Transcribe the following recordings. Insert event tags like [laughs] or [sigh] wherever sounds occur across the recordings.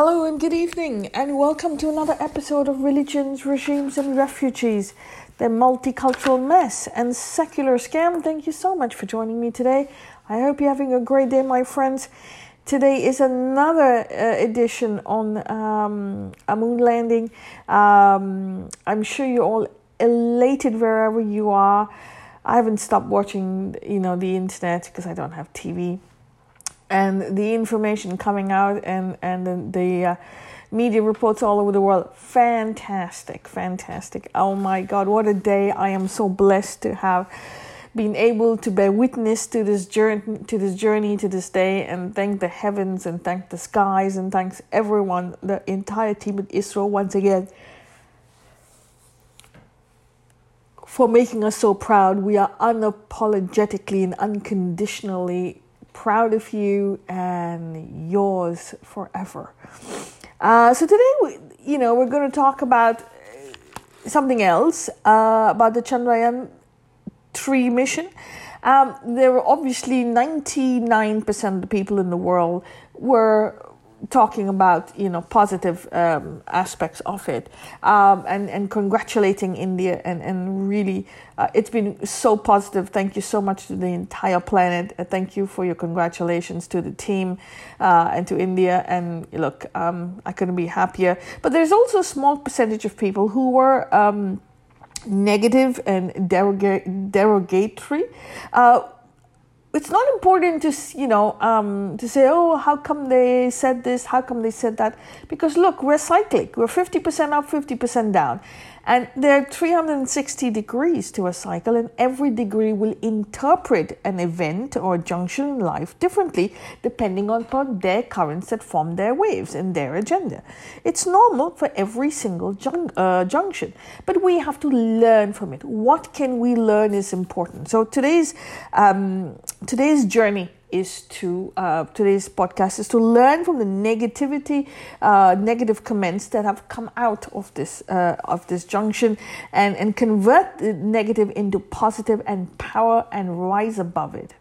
Hello and good evening, and welcome to another episode of Religions, Regimes, and Refugees, the multicultural mess and secular scam. Thank you so much for joining me today. I hope you're having a great day, my friends. Today is another uh, edition on um, a moon landing. Um, I'm sure you're all elated wherever you are. I haven't stopped watching, you know, the internet because I don't have TV and the information coming out and and the, the uh, media reports all over the world. Fantastic fantastic. Oh my god what a day. I am so blessed to have been able to bear witness to this journey to this journey to this day and thank the heavens and thank the skies and thanks everyone the entire team at ISRO once again for making us so proud. We are unapologetically and unconditionally proud of you and yours forever. Uh, so today, we, you know, we're going to talk about something else uh, about the Chandrayaan three mission. Um, there were obviously ninety nine percent of the people in the world were talking about you know positive um, aspects of it um, and and congratulating India and and really uh, it's been so positive. Thank you so much to the entire planet. Uh, thank you for your congratulations to the team uh, and to India. And look, um, I couldn't be happier. But there's also a small percentage of people who were. Um, negative and derogatory uh, it's not important to you know um, to say oh how come they said this? How come they said that? Because look we're cyclic. We're 50% up 50% down and there are 360 degrees to a cycle, and every degree will interpret an event or junction in life differently depending upon their currents that form their waves and their agenda. It's normal for every single jun- uh, junction, but we have to learn from it. What can we learn is important. So today's um, today's journey is to uh, today's podcast is to learn from the negativity, uh, negative comments that have come out of this uh, of this junction, and and convert the negative into positive and power and rise above it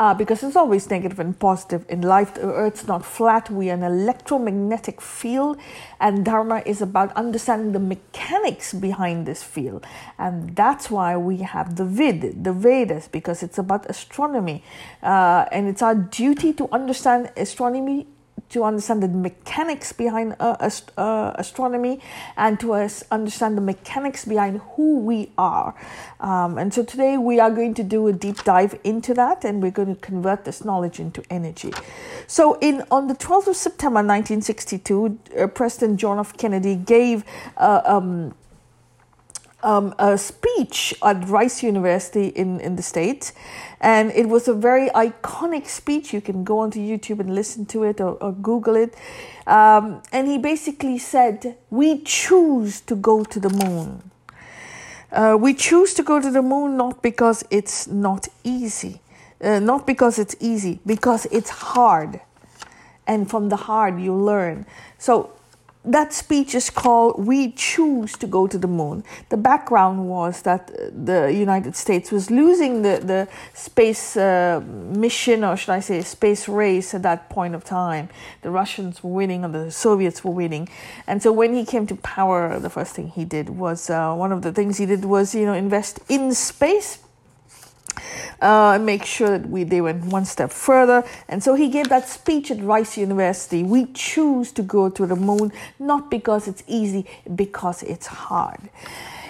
uh, because it's always negative and positive in life. The earth's not flat, we are an electromagnetic field, and Dharma is about understanding the mechanics behind this field. And that's why we have the Vid, the Vedas, because it's about astronomy. Uh, and it's our duty to understand astronomy to understand the mechanics behind uh, ast- uh, astronomy and to us understand the mechanics behind who we are. Um, and so today we are going to do a deep dive into that and we're going to convert this knowledge into energy. So in on the 12th of September 1962, uh, President John F. Kennedy gave uh, um, um, a speech at Rice University in, in the States. And it was a very iconic speech. You can go onto YouTube and listen to it or, or Google it. Um, and he basically said, We choose to go to the moon. Uh, we choose to go to the moon not because it's not easy, uh, not because it's easy, because it's hard. And from the hard, you learn. So that speech is called We Choose to Go to the Moon. The background was that the United States was losing the, the space uh, mission, or should I say, space race at that point of time. The Russians were winning, or the Soviets were winning. And so when he came to power, the first thing he did was uh, one of the things he did was, you know, invest in space uh, make sure that we, they went one step further. And so he gave that speech at Rice University. We choose to go to the moon not because it's easy, because it's hard.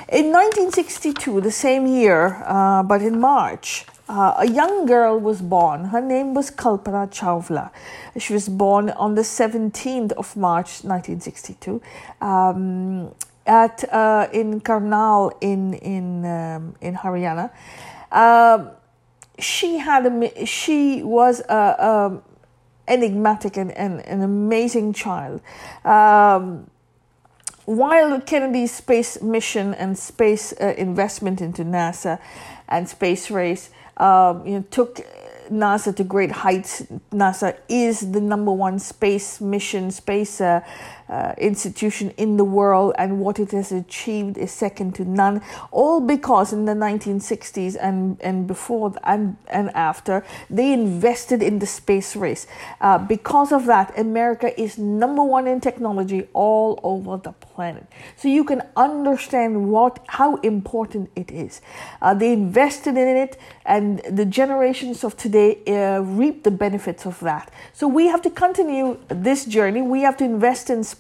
In 1962, the same year, uh, but in March, uh, a young girl was born. Her name was Kalpana Chawla. She was born on the 17th of March 1962 um, at uh, in Karnal in in um, in Haryana. Um, she had a she was a, a enigmatic and, and an amazing child. Um, while Kennedy's space mission and space uh, investment into NASA and space race um, you know, took NASA to great heights. NASA is the number one space mission, space uh, uh, institution in the world, and what it has achieved is second to none. All because in the 1960s and, and before and, and after, they invested in the space race. Uh, because of that, America is number one in technology all over the planet. So you can understand what how important it is. Uh, they invested in it, and the generations of today uh, reap the benefits of that. So we have to continue this journey. We have to invest in space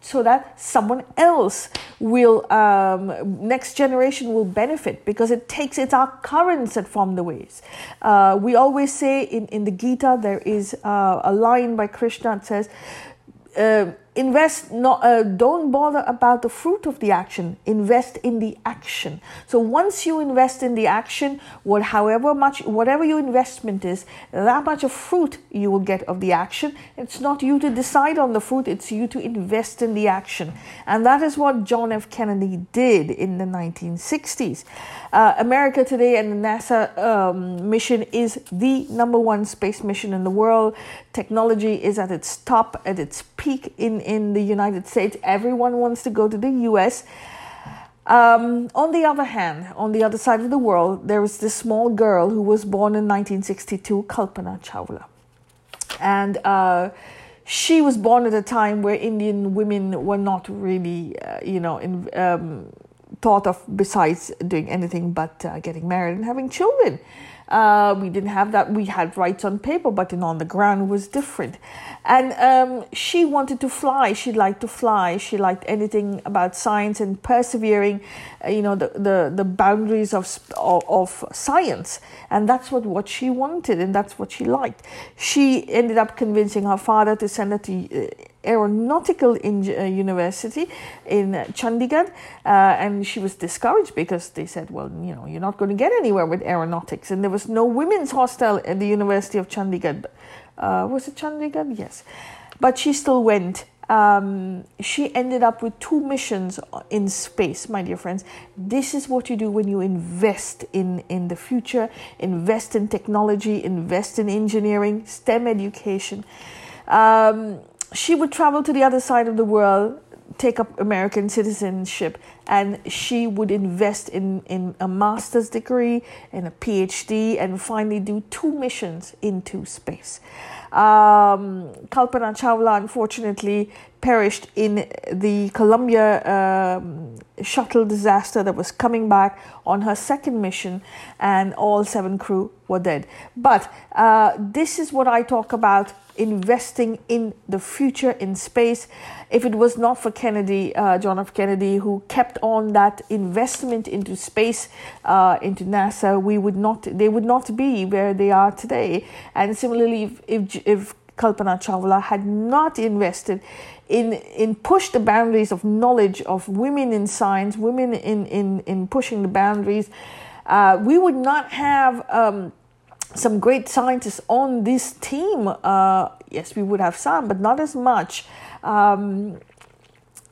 so that someone else will um, next generation will benefit because it takes it's our currents that form the ways uh, we always say in, in the gita there is uh, a line by krishna that says uh, invest not uh, don't bother about the fruit of the action. Invest in the action. So once you invest in the action what however much whatever your investment is that much of fruit you will get of the action. It's not you to decide on the fruit it's you to invest in the action. And that is what john f. Kennedy did in the 1960s uh, america today and the nasa um, mission is the number one space mission in the world. Technology is at its top at its peak in in the United States. Everyone wants to go to the US. Um, on the other hand, on the other side of the world, there was this small girl who was born in 1962, Kalpana Chawla. And uh, she was born at a time where Indian women were not really, uh, you know, in, um, thought of besides doing anything but uh, getting married and having children. Uh, we didn't have that. We had rights on paper, but in on the ground was different. And um, she wanted to fly. She liked to fly. She liked anything about science and persevering, uh, you know, the, the, the boundaries of, of, of science. And that's what, what she wanted, and that's what she liked. She ended up convincing her father to send her to uh, aeronautical in, uh, university in Chandigarh, uh, and she was discouraged because they said, "Well, you know, you're not going to get anywhere with aeronautics." And there was no women's hostel at the University of Chandigarh. Uh, was it Chandigarh? Yes, but she still went. Um, she ended up with two missions in space, my dear friends. This is what you do when you invest in, in the future, invest in technology, invest in engineering, STEM education. Um, she would travel to the other side of the world, take up American citizenship, and she would invest in, in a master's degree and a PhD and finally do two missions into space. Um, Kalpana Chawla, unfortunately, perished in the Columbia um, shuttle disaster that was coming back on her second mission, and all seven crew were dead. But uh, this is what I talk about investing in the future in space. If it was not for Kennedy, uh, John F. Kennedy, who kept on that investment into space, uh, into NASA, we would not, they would not be where they are today. And similarly, if, if, if Kalpana Chawla had not invested in in push the boundaries of knowledge of women in science, women in in in pushing the boundaries, uh, we would not have. Um, some great scientists on this team. Uh, yes, we would have some, but not as much. Um,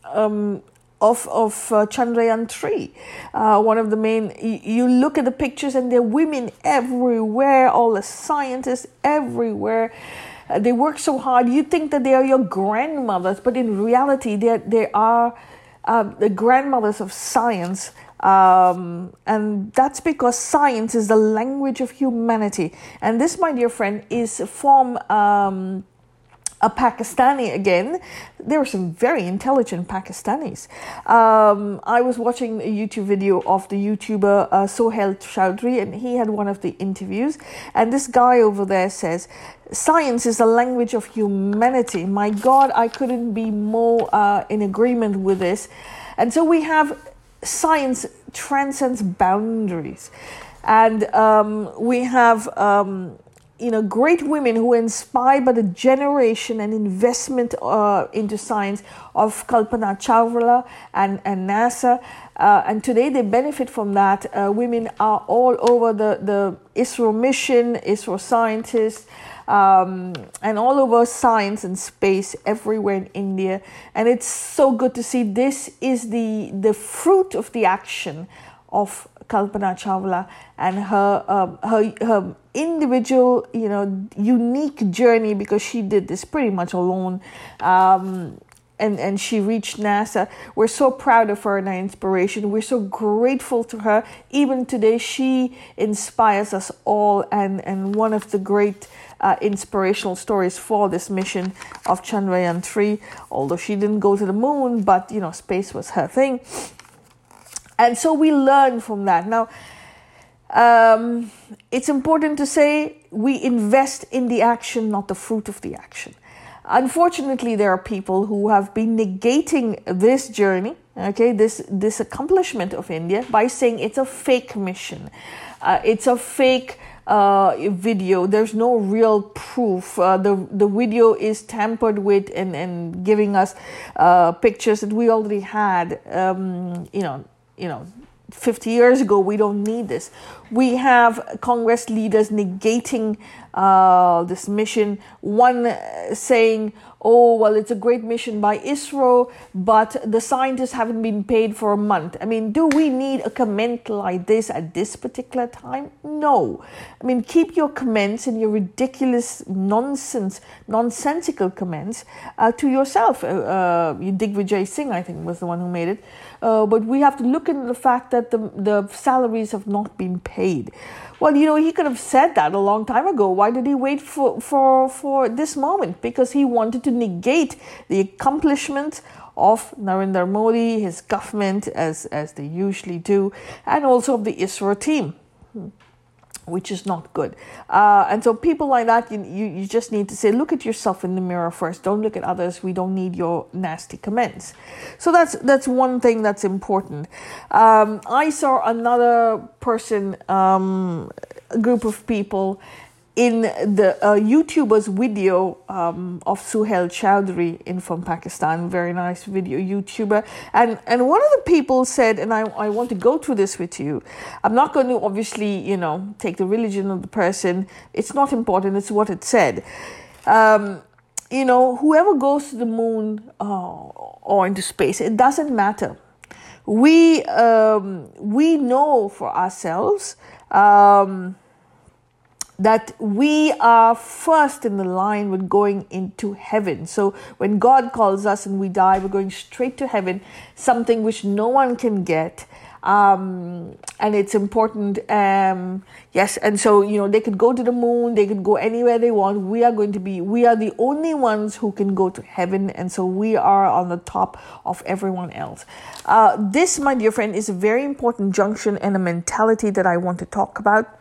um, of of uh, Chandrayaan three, uh, one of the main. You, you look at the pictures, and there are women everywhere. All the scientists everywhere. Uh, they work so hard. You think that they are your grandmothers, but in reality, they they are uh, the grandmothers of science. Um, and that's because science is the language of humanity. And this, my dear friend, is from um, a Pakistani again. There are some very intelligent Pakistanis. Um, I was watching a YouTube video of the YouTuber uh, Sohail Chowdhury, and he had one of the interviews. And this guy over there says, Science is the language of humanity. My God, I couldn't be more uh, in agreement with this. And so we have science transcends boundaries. And um, we have, um, you know, great women who are inspired by the generation and investment uh, into science of Kalpana Chawla and, and NASA. Uh, and today they benefit from that. Uh, women are all over the, the ISRO mission, ISRO scientists um, and all over science and space everywhere in India. And it's so good to see this is the, the fruit of the action of Kalpana Chawla and her um, her her individual, you know, unique journey because she did this pretty much alone. Um, and, and she reached NASA. We're so proud of her and our inspiration. We're so grateful to her. Even today, she inspires us all. And, and one of the great uh, inspirational stories for this mission of Chandrayaan 3, although she didn't go to the moon, but you know, space was her thing. And so we learn from that. Now, um, it's important to say we invest in the action, not the fruit of the action. Unfortunately, there are people who have been negating this journey, okay, this this accomplishment of India by saying it's a fake mission, uh, it's a fake uh, video. There's no real proof. Uh, the the video is tampered with and and giving us uh, pictures that we already had. Um, you know, you know. 50 years ago, we don't need this. We have Congress leaders negating uh, this mission. One saying, oh, well, it's a great mission by ISRO, but the scientists haven't been paid for a month. I mean, do we need a comment like this at this particular time? No. I mean, keep your comments and your ridiculous nonsense, nonsensical comments uh, to yourself. Uh, uh, Digvijay Singh, I think, was the one who made it. Uh, but we have to look at the fact that the, the salaries have not been paid. Well, you know, he could have said that a long time ago. Why did he wait for, for, for this moment? Because he wanted to negate the accomplishments of Narendra Modi, his government, as, as they usually do, and also of the ISRO team. Which is not good. Uh, and so people like that, you, you, you just need to say, look at yourself in the mirror first. Don't look at others. We don't need your nasty comments. So that's that's one thing that's important. Um, I saw another person, um, a group of people in the uh, YouTuber's video um, of Suhail Chowdhury in from Pakistan, very nice video YouTuber, and and one of the people said, and I, I want to go through this with you. I'm not going to obviously you know take the religion of the person. It's not important. It's what it said. Um, you know, whoever goes to the moon uh, or into space, it doesn't matter. We um, we know for ourselves. Um, that we are first in the line with going into heaven. So when God calls us and we die, we're going straight to heaven, something which no one can get. Um, and it's important. Um, yes, and so you know they could go to the moon, they could go anywhere they want. We are going to be, we are the only ones who can go to heaven, and so we are on the top of everyone else. Uh, this, my dear friend, is a very important junction and a mentality that I want to talk about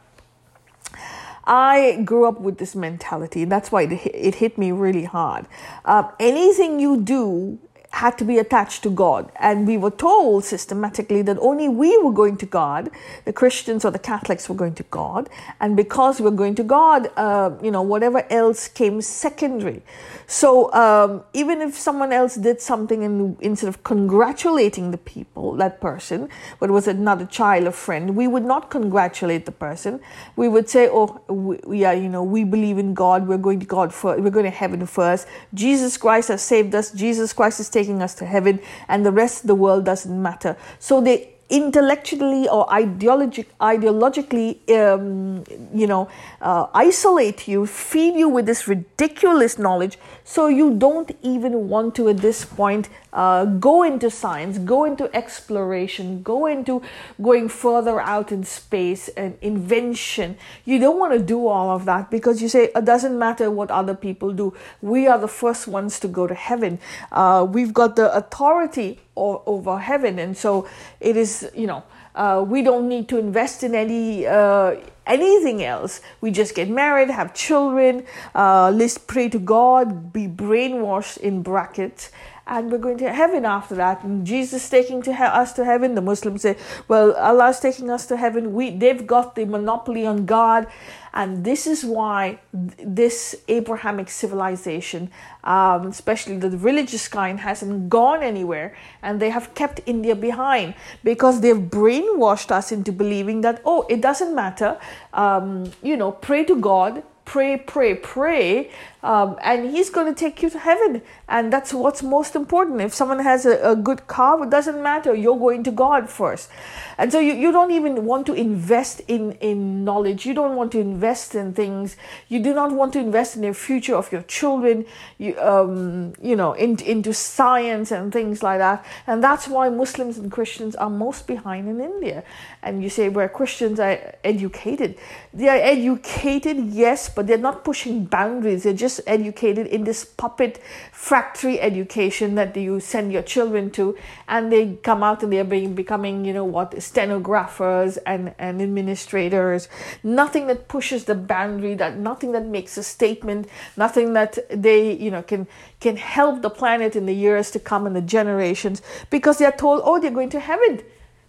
I grew up with this mentality. That's why it hit me really hard. Uh, anything you do had to be attached to God. And we were told systematically that only we were going to God, the Christians or the Catholics were going to God. And because we we're going to God, uh, you know, whatever else came secondary. So um, even if someone else did something and instead of congratulating the people, that person, but was another child or friend, we would not congratulate the person. We would say, oh, we, yeah, you know, we believe in God. We're going to God first. We're going to heaven first. Jesus Christ has saved us. Jesus Christ is taking us to heaven and the rest of the world doesn't matter. So they intellectually or ideologic, ideologically, um, you know, uh, isolate you, feed you with this ridiculous knowledge, so you don't even want to at this point uh, go into science, go into exploration, go into going further out in space and invention. You don't want to do all of that because you say it doesn't matter what other people do. We are the first ones to go to heaven. Uh, we've got the authority over heaven, and so it is. You know, uh, we don't need to invest in any uh, anything else. We just get married, have children, uh, let's pray to God, be brainwashed in brackets, and we're going to heaven after that. And Jesus taking to he- us to heaven. The Muslims say, "Well, Allah's taking us to heaven. We they've got the monopoly on God." And this is why this Abrahamic civilization, um, especially the religious kind, hasn't gone anywhere and they have kept India behind because they've brainwashed us into believing that, oh, it doesn't matter, um, you know, pray to God, pray, pray, pray, um, and He's going to take you to heaven. And that's what's most important. If someone has a, a good car, it doesn't matter. You're going to God first. And so you, you don't even want to invest in, in knowledge. You don't want to invest in things. You do not want to invest in the future of your children, you, um, you know, in, into science and things like that. And that's why Muslims and Christians are most behind in India. And you say, where Christians are educated. They are educated, yes, but they're not pushing boundaries. They're just educated in this puppet factory education that you send your children to. And they come out and they're being, becoming, you know, what stenographers and, and administrators, nothing that pushes the boundary, that nothing that makes a statement, nothing that they, you know, can can help the planet in the years to come and the generations because they're told, oh, they're going to heaven.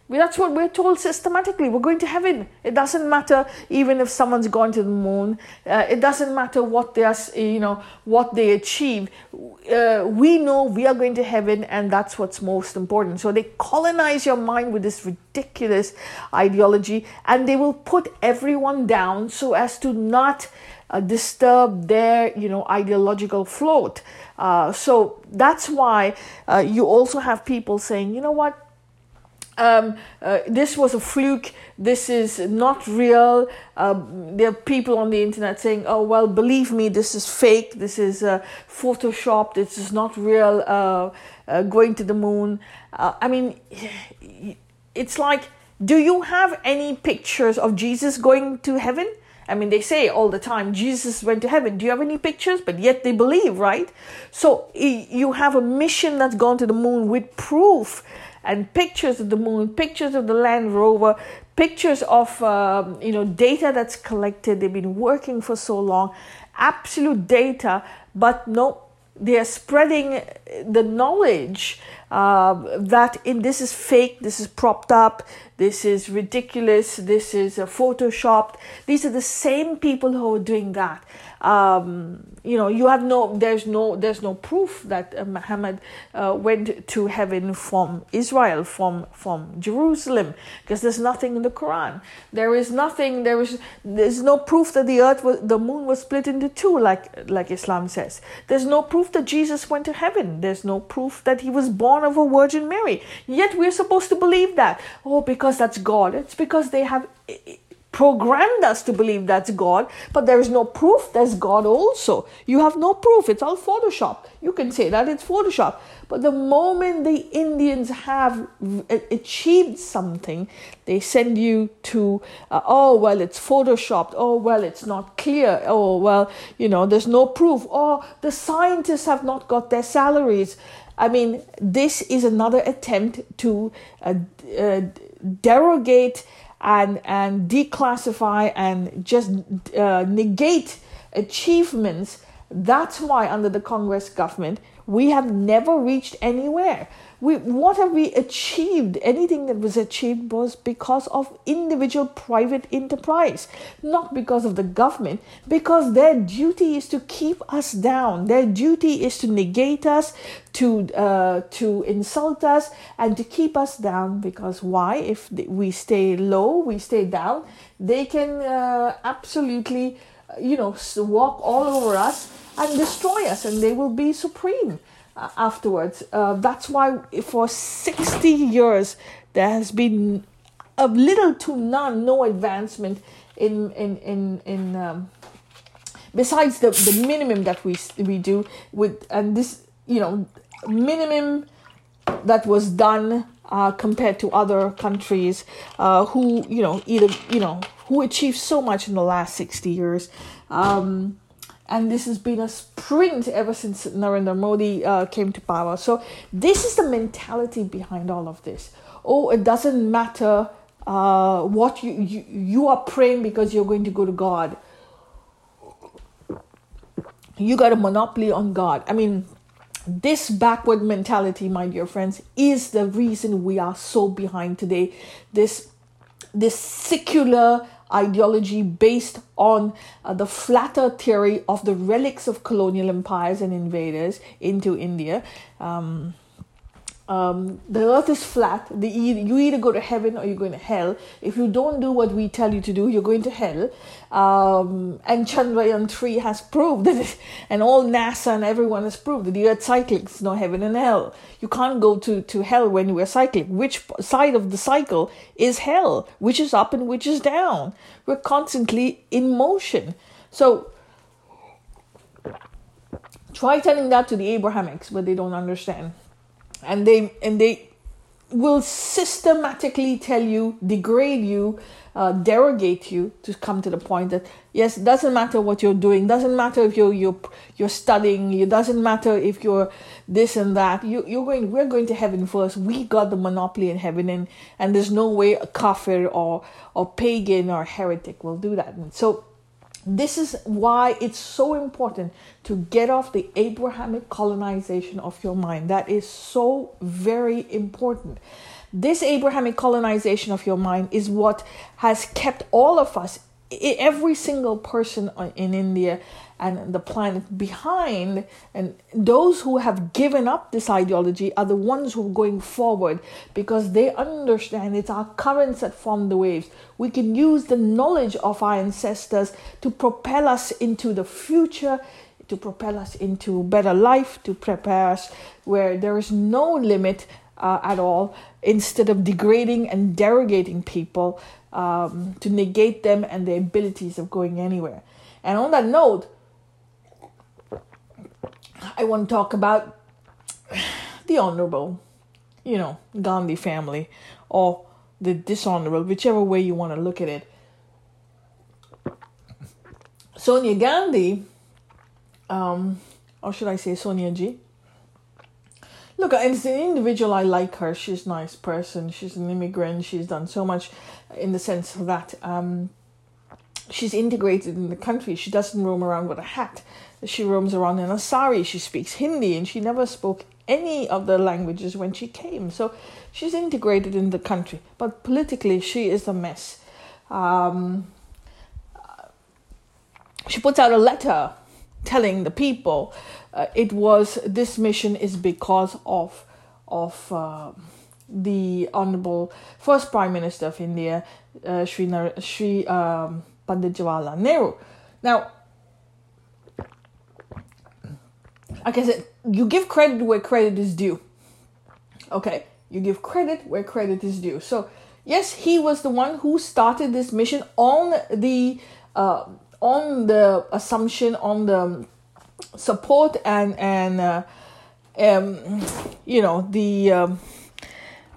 That's what we're told systematically. We're going to heaven. It doesn't matter even if someone's gone to the moon. Uh, it doesn't matter what they are, you know, what they achieve. Uh, we know we are going to heaven, and that's what's most important. So they colonize your mind with this ridiculous ideology, and they will put everyone down so as to not uh, disturb their, you know, ideological float. Uh, so that's why uh, you also have people saying, you know what um, uh, this was a fluke. This is not real. Uh, there are people on the internet saying, "Oh well, believe me, this is fake. This is uh, Photoshop. This is not real. Uh, uh, going to the moon." Uh, I mean, [sighs] it's like, do you have any pictures of Jesus going to heaven? I mean, they say all the time Jesus went to heaven. Do you have any pictures? But yet they believe, right? So you have a mission that's gone to the moon with proof and pictures of the moon, pictures of the Land Rover, pictures of um, you know data that's collected. They've been working for so long, absolute data, but no, they are spreading the knowledge uh, that in this is fake, this is propped up, this is ridiculous, this is uh, photoshopped. These are the same people who are doing that um, you know you have no there's no there's no proof that uh, Muhammad uh, went to heaven from Israel from from Jerusalem because there's nothing in the Quran. There is nothing there is there's no proof that the earth was the moon was split into two like like Islam says. There's no proof that Jesus went to heaven. There's no proof that he was born of a Virgin Mary. Yet we're supposed to believe that. Oh because that's God. It's because they have programmed us to believe that's God, but there is no proof there's God also. You have no proof. It's all Photoshop. You can say that it's Photoshop. But the moment the Indians have achieved something, they send you to, uh, oh, well, it's Photoshopped. Oh, well, it's not clear. Oh, well, you know, there's no proof. Oh, the scientists have not got their salaries. I mean, this is another attempt to uh, uh, derogate and and declassify and just uh, negate achievements. That's why under the congress government we have never reached anywhere we, what have we achieved? Anything that was achieved was because of individual private enterprise, not because of the government, because their duty is to keep us down. Their duty is to negate us, to uh, to insult us, and to keep us down. Because why? If we stay low, we stay down, they can uh, absolutely, you know, walk all over us and destroy us, and they will be supreme. Uh, afterwards. Uh, that's why for 60 years there has been a little to none, no advancement in in in in. Um, besides the, the minimum that we we do with and this you know minimum that was done uh, compared to other countries uh, who you know either you know who achieved so much in the last 60 years um, and this has been a sprint ever since Narendra Modi uh, came to power. So this is the mentality behind all of this. Oh, it doesn't matter uh, what you, you you are praying because you're going to go to God. You got a monopoly on God. I mean, this backward mentality, my dear friends, is the reason we are so behind today. This this secular ideology based on uh, the flatter theory of the relics of colonial empires and invaders into India. Um, um, the earth is flat. The, you either go to heaven or you're going to hell. If you don't do what we tell you to do, you're going to hell. Um, and Chandrayaan 3 has proved that, [laughs] and all NASA and everyone has proved that the earth cycling is no heaven and hell. You can't go to, to hell when you are cycling. Which side of the cycle is hell? Which is up and which is down? We're constantly in motion. So try telling that to the Abrahamics, but they don't understand and they and they will systematically tell you, degrade you, uh, derogate you to come to the point that yes, it doesn't matter what you're doing, doesn't matter if you're you're you're studying, it doesn't matter if you're this and that. You you're going, we're going to heaven first. We got the monopoly in heaven, and and there's no way a kafir or or pagan or heretic will do that. And so this is why it's so important to get off the Abrahamic colonization of your mind. That is so very important. This Abrahamic colonization of your mind is what has kept all of us, every single person uh, in India, and the planet behind. And those who have given up this ideology are the ones who are going forward because they understand it's our currents that form the waves. We can use the knowledge of our ancestors to propel us into the future, to propel us into better life, to prepare us where there is no limit uh, at all, instead of degrading and derogating people um, to negate them and their abilities of going anywhere. And on that note, I want to talk about the honorable, you know, Gandhi family or the dishonorable, whichever way you want to look at it. Sonia Gandhi, um, or should I say Sonia G? Look, as an individual, I like her. She's a nice person. She's an immigrant. She's done so much in the sense that um, she's integrated in the country. She doesn't roam around with a hat. She roams around in a sari. She speaks Hindi and she never spoke any of the languages when she came. So she's integrated in the country. But politically, she is a mess. Um, she puts out a letter telling the people uh, it was this mission is because of of uh, the honorable first prime minister of India, uh, Sri, Sri um, Pandit Jawaharlal Nehru. Now, like I said, you give credit where credit is due. Okay, you give credit where credit is due. So, yes, he was the one who started this mission on the uh, on the assumption on the support and and uh, um, you know the um,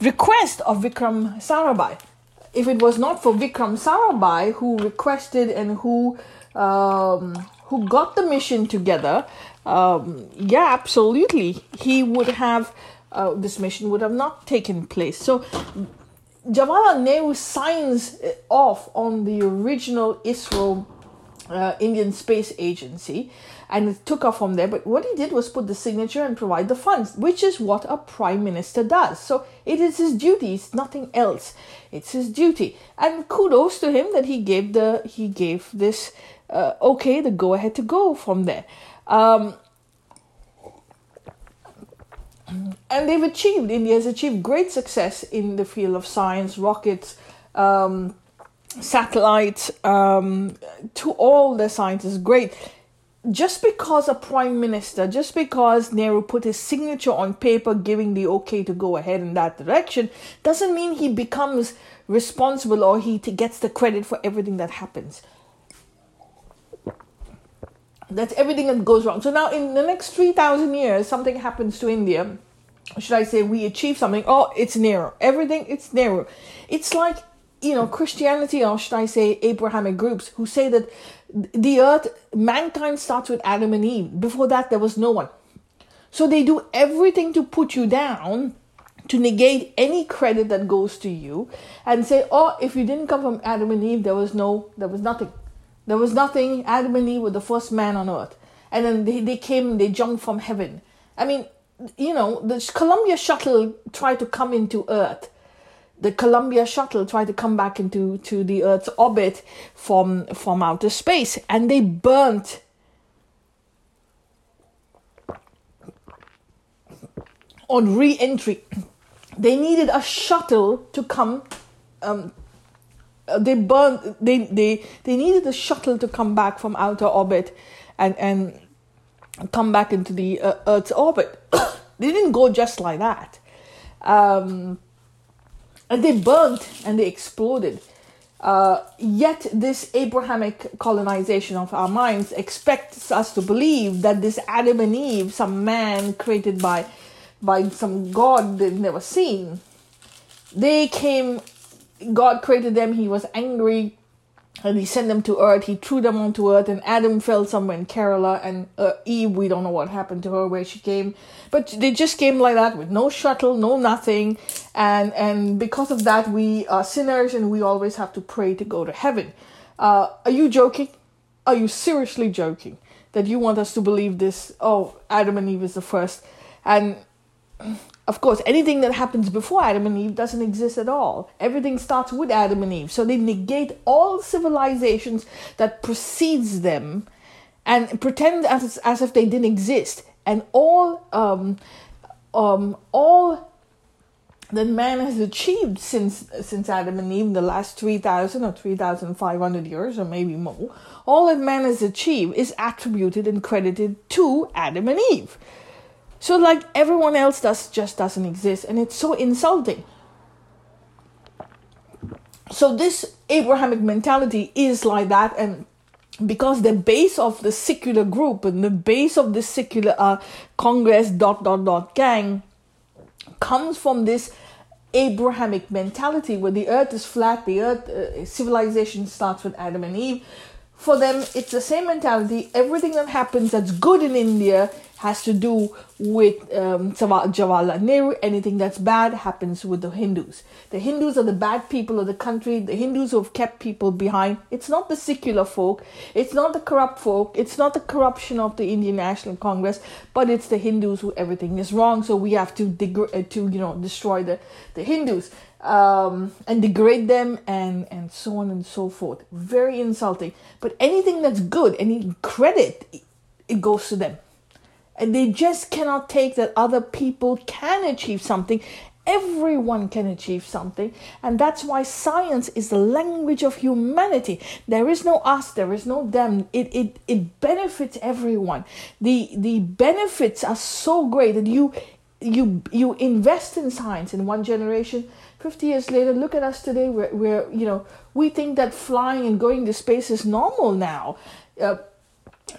request of Vikram Sarabhai. If it was not for Vikram Sarabhai, who requested and who um, who got the mission together, um, yeah, absolutely, he would have uh, this mission would have not taken place. So Jawaharlal Nehru signs off on the original ISRO uh, Indian Space Agency and it took off from there. But what he did was put the signature and provide the funds, which is what a prime minister does. So it is his duty, it's nothing else. It's his duty. And kudos to him that he gave the he gave this uh, okay, the go ahead to go from there. Um, and they've achieved, India has achieved great success in the field of science, rockets, um, satellites, um, to all the scientists. Great. Just because a prime minister, just because Nehru put his signature on paper giving the okay to go ahead in that direction, doesn't mean he becomes responsible or he gets the credit for everything that happens. That's everything that goes wrong. So now, in the next 3,000 years, something happens to India. Should I say we achieve something? Oh, it's Nehru. Everything, it's Nehru. It's like, you know, Christianity, or should I say Abrahamic groups, who say that the earth, mankind starts with Adam and Eve. Before that, there was no one. So they do everything to put you down to negate any credit that goes to you and say, oh, if you didn't come from Adam and Eve, there was no, there was nothing. There was nothing. Adam and Eve were the first man on earth. And then they, they came, they jumped from heaven. I mean, you know, the Columbia shuttle tried to come into Earth. The Columbia shuttle tried to come back into to the Earth's orbit from from outer space, and they burnt. on re-entry, they needed a shuttle to come. Um, they burned. They they they needed a shuttle to come back from outer orbit, and and come back into the uh, Earth's orbit. [coughs] they didn't go just like that. Um, and they burnt and they exploded. Uh, yet, this Abrahamic colonization of our minds expects us to believe that this Adam and Eve, some man created by, by some God they've never seen, they came, God created them, He was angry, and he sent them to earth. He threw them onto earth and adam fell somewhere in kerala and uh, eve we don't know what happened to her where she came. But they just came like that with no shuttle no nothing. And and because of that we are sinners and we always have to pray to go to heaven. Uh, are you joking? Are you seriously joking that you want us to believe this? Oh adam and eve is the first. And of course, anything that happens before Adam and Eve doesn't exist at all. Everything starts with Adam and Eve. So they negate all civilizations that precedes them and pretend as, as if they didn't exist. And all um, um, all that man has achieved since since Adam and Eve the last 3,000 or 3,500 years or maybe more, all that man has achieved is attributed and credited to Adam and Eve. So like everyone else does just doesn't exist and it's so insulting. So this Abrahamic mentality is like that and because the base of the secular group and the base of the secular uh, congress dot dot dot gang comes from this abrahamic mentality where the earth is flat the earth uh, civilization starts with adam and eve for them it's the same mentality everything that happens that's good in india has to do with um, Jawaharlal Nehru. Anything that's bad happens with the Hindus. The Hindus are the bad people of the country. The Hindus who have kept people behind. It's not the secular folk. It's not the corrupt folk. It's not the corruption of the Indian National Congress. But it's the Hindus who everything is wrong. So we have to deg- uh, to you know destroy the the Hindus um, and degrade them and and so on and so forth. Very insulting. But anything that's good, any credit, it goes to them. And they just cannot take that other people can achieve something. Everyone can achieve something. And that's why science is the language of humanity. There is no us there is no them. It it, it benefits everyone. The the benefits are so great that you you you invest in science in one generation 50 years later look at us today where, where you know we think that flying and going to space is normal now uh,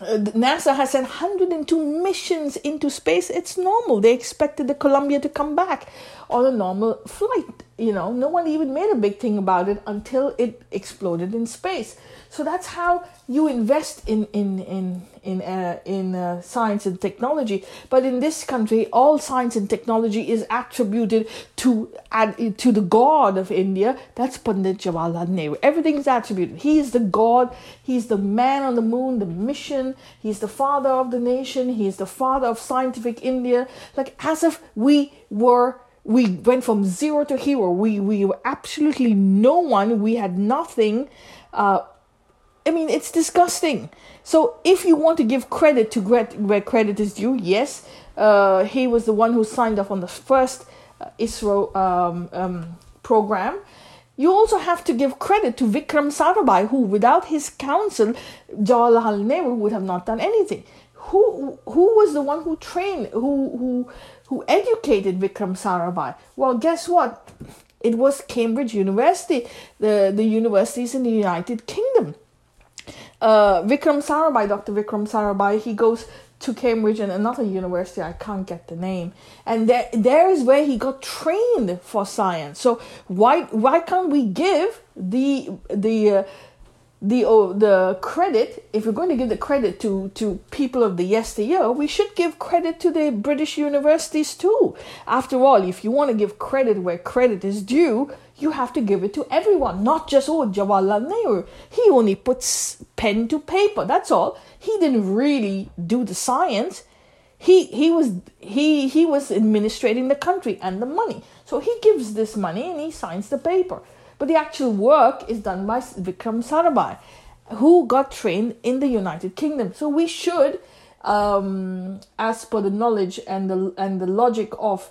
uh, NASA has sent 102 missions into space. It's normal. They expected the Columbia to come back on a normal flight. You know, no one even made a big thing about it until it exploded in space. So that's how you invest in in in in uh, in uh, science and technology. But in this country, all science and technology is attributed to add to the god of India. That's Pandit Jawaharlal Nehru. Everything is attributed. He is the god. He's the man on the moon. The mission. He's the father of the nation. He's the father of scientific India. Like as if we were we went from zero to hero. We we were absolutely no one. We had nothing. Uh, I mean, it's disgusting. So if you want to give credit to where credit is due, yes, uh, he was the one who signed up on the first uh, ISRO um, um, program. You also have to give credit to Vikram Sarabhai, who, without his counsel, Jawaharlal Nehru would have not done anything. Who who was the one who trained, who who who educated Vikram Sarabhai? Well, guess what? It was Cambridge University, the the universities in the United Kingdom uh, Vikram Sarabhai, Dr. Vikram Sarabhai, he goes to Cambridge and another university, I can't get the name. And there, there is where he got trained for science. So why, why can't we give the, the, uh, the oh, the credit if we're going to give the credit to to people of the yesteryear we should give credit to the british universities too. After all if you want to give credit where credit is due you have to give it to everyone not just oh jawaharlal nehru. He only puts pen to paper that's all. He didn't really do the science. He he was he he was administrating the country and the money. So he gives this money and he signs the paper but the actual work is done by Vikram Sarabhai, who got trained in the United Kingdom. So we should um, as per the knowledge and the and the logic of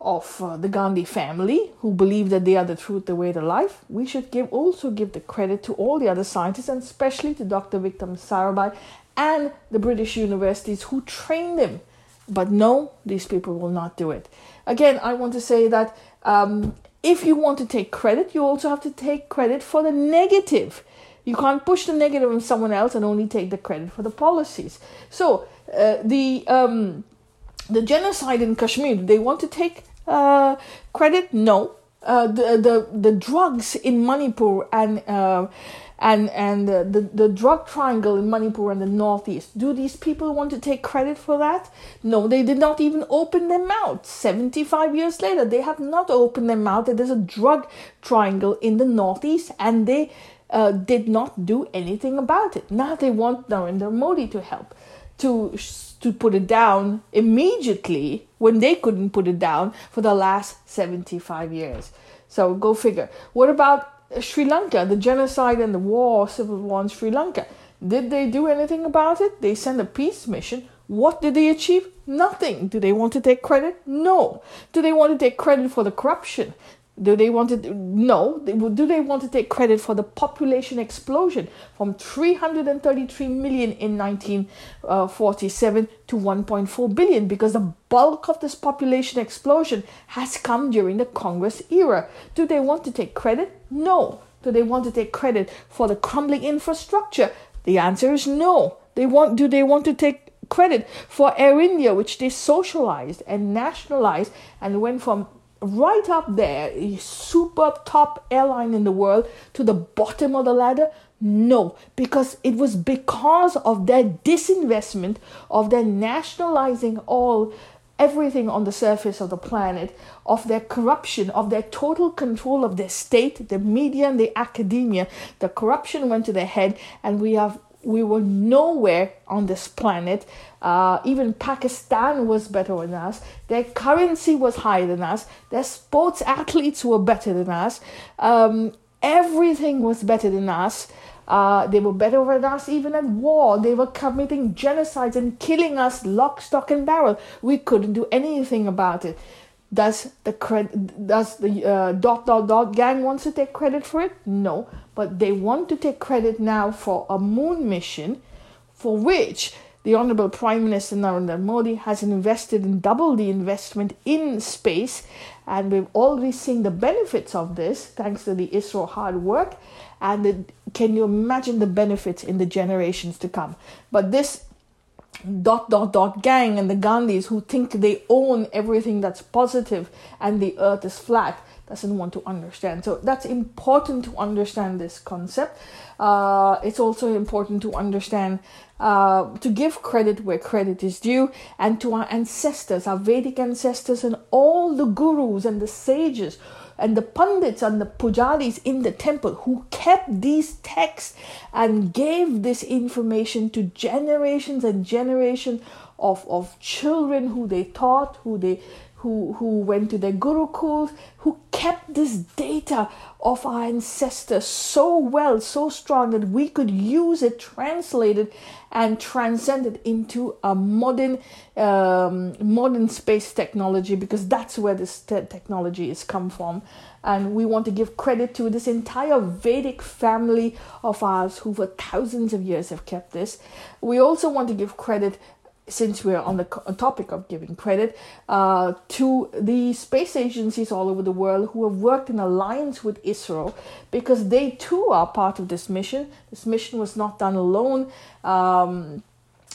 of uh, the Gandhi family who believe that they are the truth, the way, the life, we should give also give the credit to all the other scientists and especially to Dr. Vikram Sarabhai and the British universities who trained him. But no, these people will not do it. Again, I want to say that um, if you want to take credit, you also have to take credit for the negative. You can't push the negative on someone else and only take the credit for the policies. So uh, the um, the genocide in Kashmir, they want to take uh, credit? No. Uh, the, the the drugs in Manipur and uh, and and the, the, the drug triangle in Manipur and the northeast. Do these people want to take credit for that? No, they did not even open their mouth. 75 years later, they have not opened their mouth that there's a drug triangle in the northeast and they uh, did not do anything about it. Now they want Narendra Modi to help to to put it down immediately when they couldn't put it down for the last 75 years. So go figure. What about Sri Lanka, the genocide and the war, civil war in Sri Lanka? Did they do anything about it? They sent a peace mission. What did they achieve? Nothing. Do they want to take credit? No. Do they want to take credit for the corruption? Do they want to? No. Do they want to take credit for the population explosion from 333 million in 1947 to 1.4 billion? Because the bulk of this population explosion has come during the Congress era. Do they want to take credit? No. Do they want to take credit for the crumbling infrastructure? The answer is no. They want. Do they want to take credit for Air India, which they socialized and nationalized and went from right up there, a super top airline in the world, to the bottom of the ladder? No, because it was because of their disinvestment, of their nationalizing all everything on the surface of the planet, of their corruption, of their total control of their state, the media, and the academia. The corruption went to their head, and we have we were nowhere on this planet. Uh, even Pakistan was better than us. Their currency was higher than us. Their sports athletes were better than us. Um, everything was better than us. Uh, they were better than us even at war. They were committing genocides and killing us lock, stock, and barrel. We couldn't do anything about it. Does the cred- does the uh, dot dot dot gang wants to take credit for it? No, but they want to take credit now for a moon mission, for which the Honorable Prime Minister Narendra Modi has invested in double the investment in space, and we've already seen the benefits of this thanks to the ISRO hard work. And the, can you imagine the benefits in the generations to come? But this dot dot dot gang and the Gandhis who think they own everything that's positive and the earth is flat doesn't want to understand. So that's important to understand this concept. Uh, it's also important to understand uh, to give credit where credit is due and to our ancestors, our Vedic ancestors, and all the gurus and the sages and the pundits and the pujaris in the temple who kept these texts and gave this information to generations and generations of, of children who they taught, who they who, who went to their gurukuls, who kept this data of our ancestors so well, so strong that we could use it, translate it, and transcend it into a modern, um, modern space technology because that's where this te- technology is come from. And we want to give credit to this entire Vedic family of ours who for thousands of years have kept this. We also want to give credit since we're on the topic of giving credit uh, to the space agencies all over the world who have worked in alliance with ISRO because they too are part of this mission. This mission was not done alone. Um,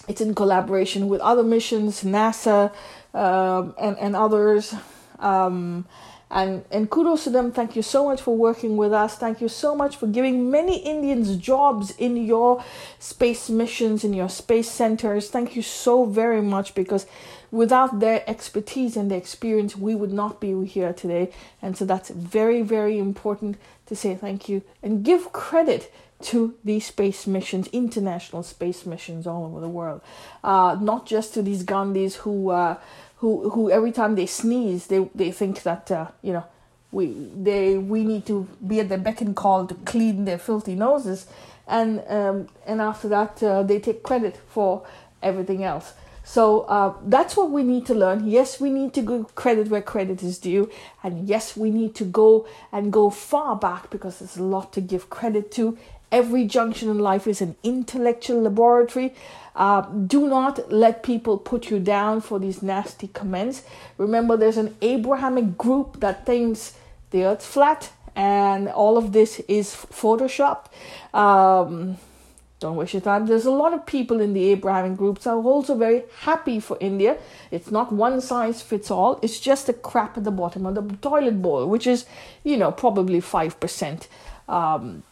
it's in collaboration with other missions, NASA, um, and, and others. Um, and and kudos to them. Thank you so much for working with us. Thank you so much for giving many indians jobs in your space missions in your space centers. Thank you so very much because without their expertise and their experience we would not be here today. And so that's very very important to say thank you and give credit to these space missions, international space missions all over the world, uh, not just to these Gandhis who uh, who who every time they sneeze they they think that uh, you know we they we need to be at the beck and call to clean their filthy noses and um, and after that uh, they take credit for everything else. So uh, that's what we need to learn. Yes, we need to give credit where credit is due, and yes, we need to go and go far back because there's a lot to give credit to. Every junction in life is an intellectual laboratory. Uh, do not let people put you down for these nasty comments. Remember, there's an Abrahamic group that thinks the earth's flat and all of this is photoshopped. Um, don't waste your time. There's a lot of people in the Abrahamic groups are also very happy for India. It's not one size fits all. It's just a crap at the bottom of the toilet bowl, which is, you know, probably 5%. Um,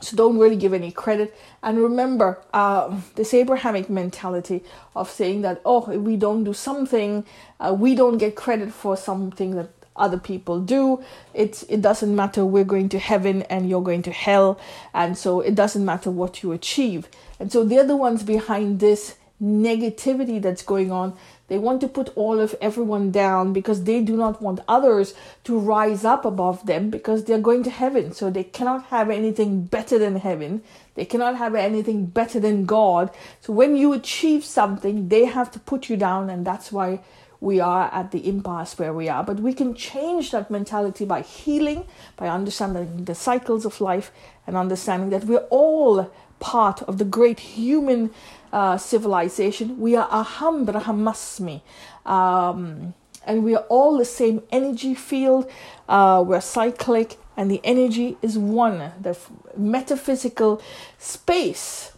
so don't really give any credit. And remember, uh, this Abrahamic mentality of saying that, oh, if we don't do something, uh, we don't get credit for something that other people do. It it doesn't matter. We're going to heaven and you're going to hell, and so it doesn't matter what you achieve. And so they're the ones behind this negativity that's going on. They want to put all of everyone down because they do not want others to rise up above them because they're going to heaven. So they cannot have anything better than heaven. They cannot have anything better than God. So when you achieve something, they have to put you down, and that's why we are at the impasse where we are. But we can change that mentality by healing, by understanding the cycles of life, and understanding that we're all part of the great human uh, civilization. We are aham brahmasmi. Um, and we are all the same energy field. Uh, we're cyclic, and the energy is one. The metaphysical space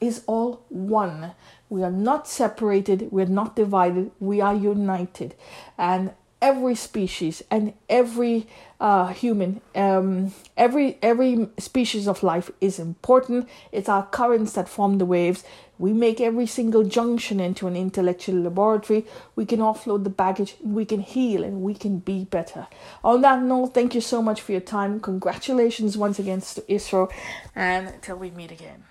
is all one. We are not separated, we're not divided, we are united. And every species and every uh, human, um, every every species of life is important. It's our currents that form the waves. We make every single junction into an intellectual laboratory. We can offload the baggage, we can heal, and we can be better. On that note, thank you so much for your time. Congratulations once again to ISRO, and till we meet again.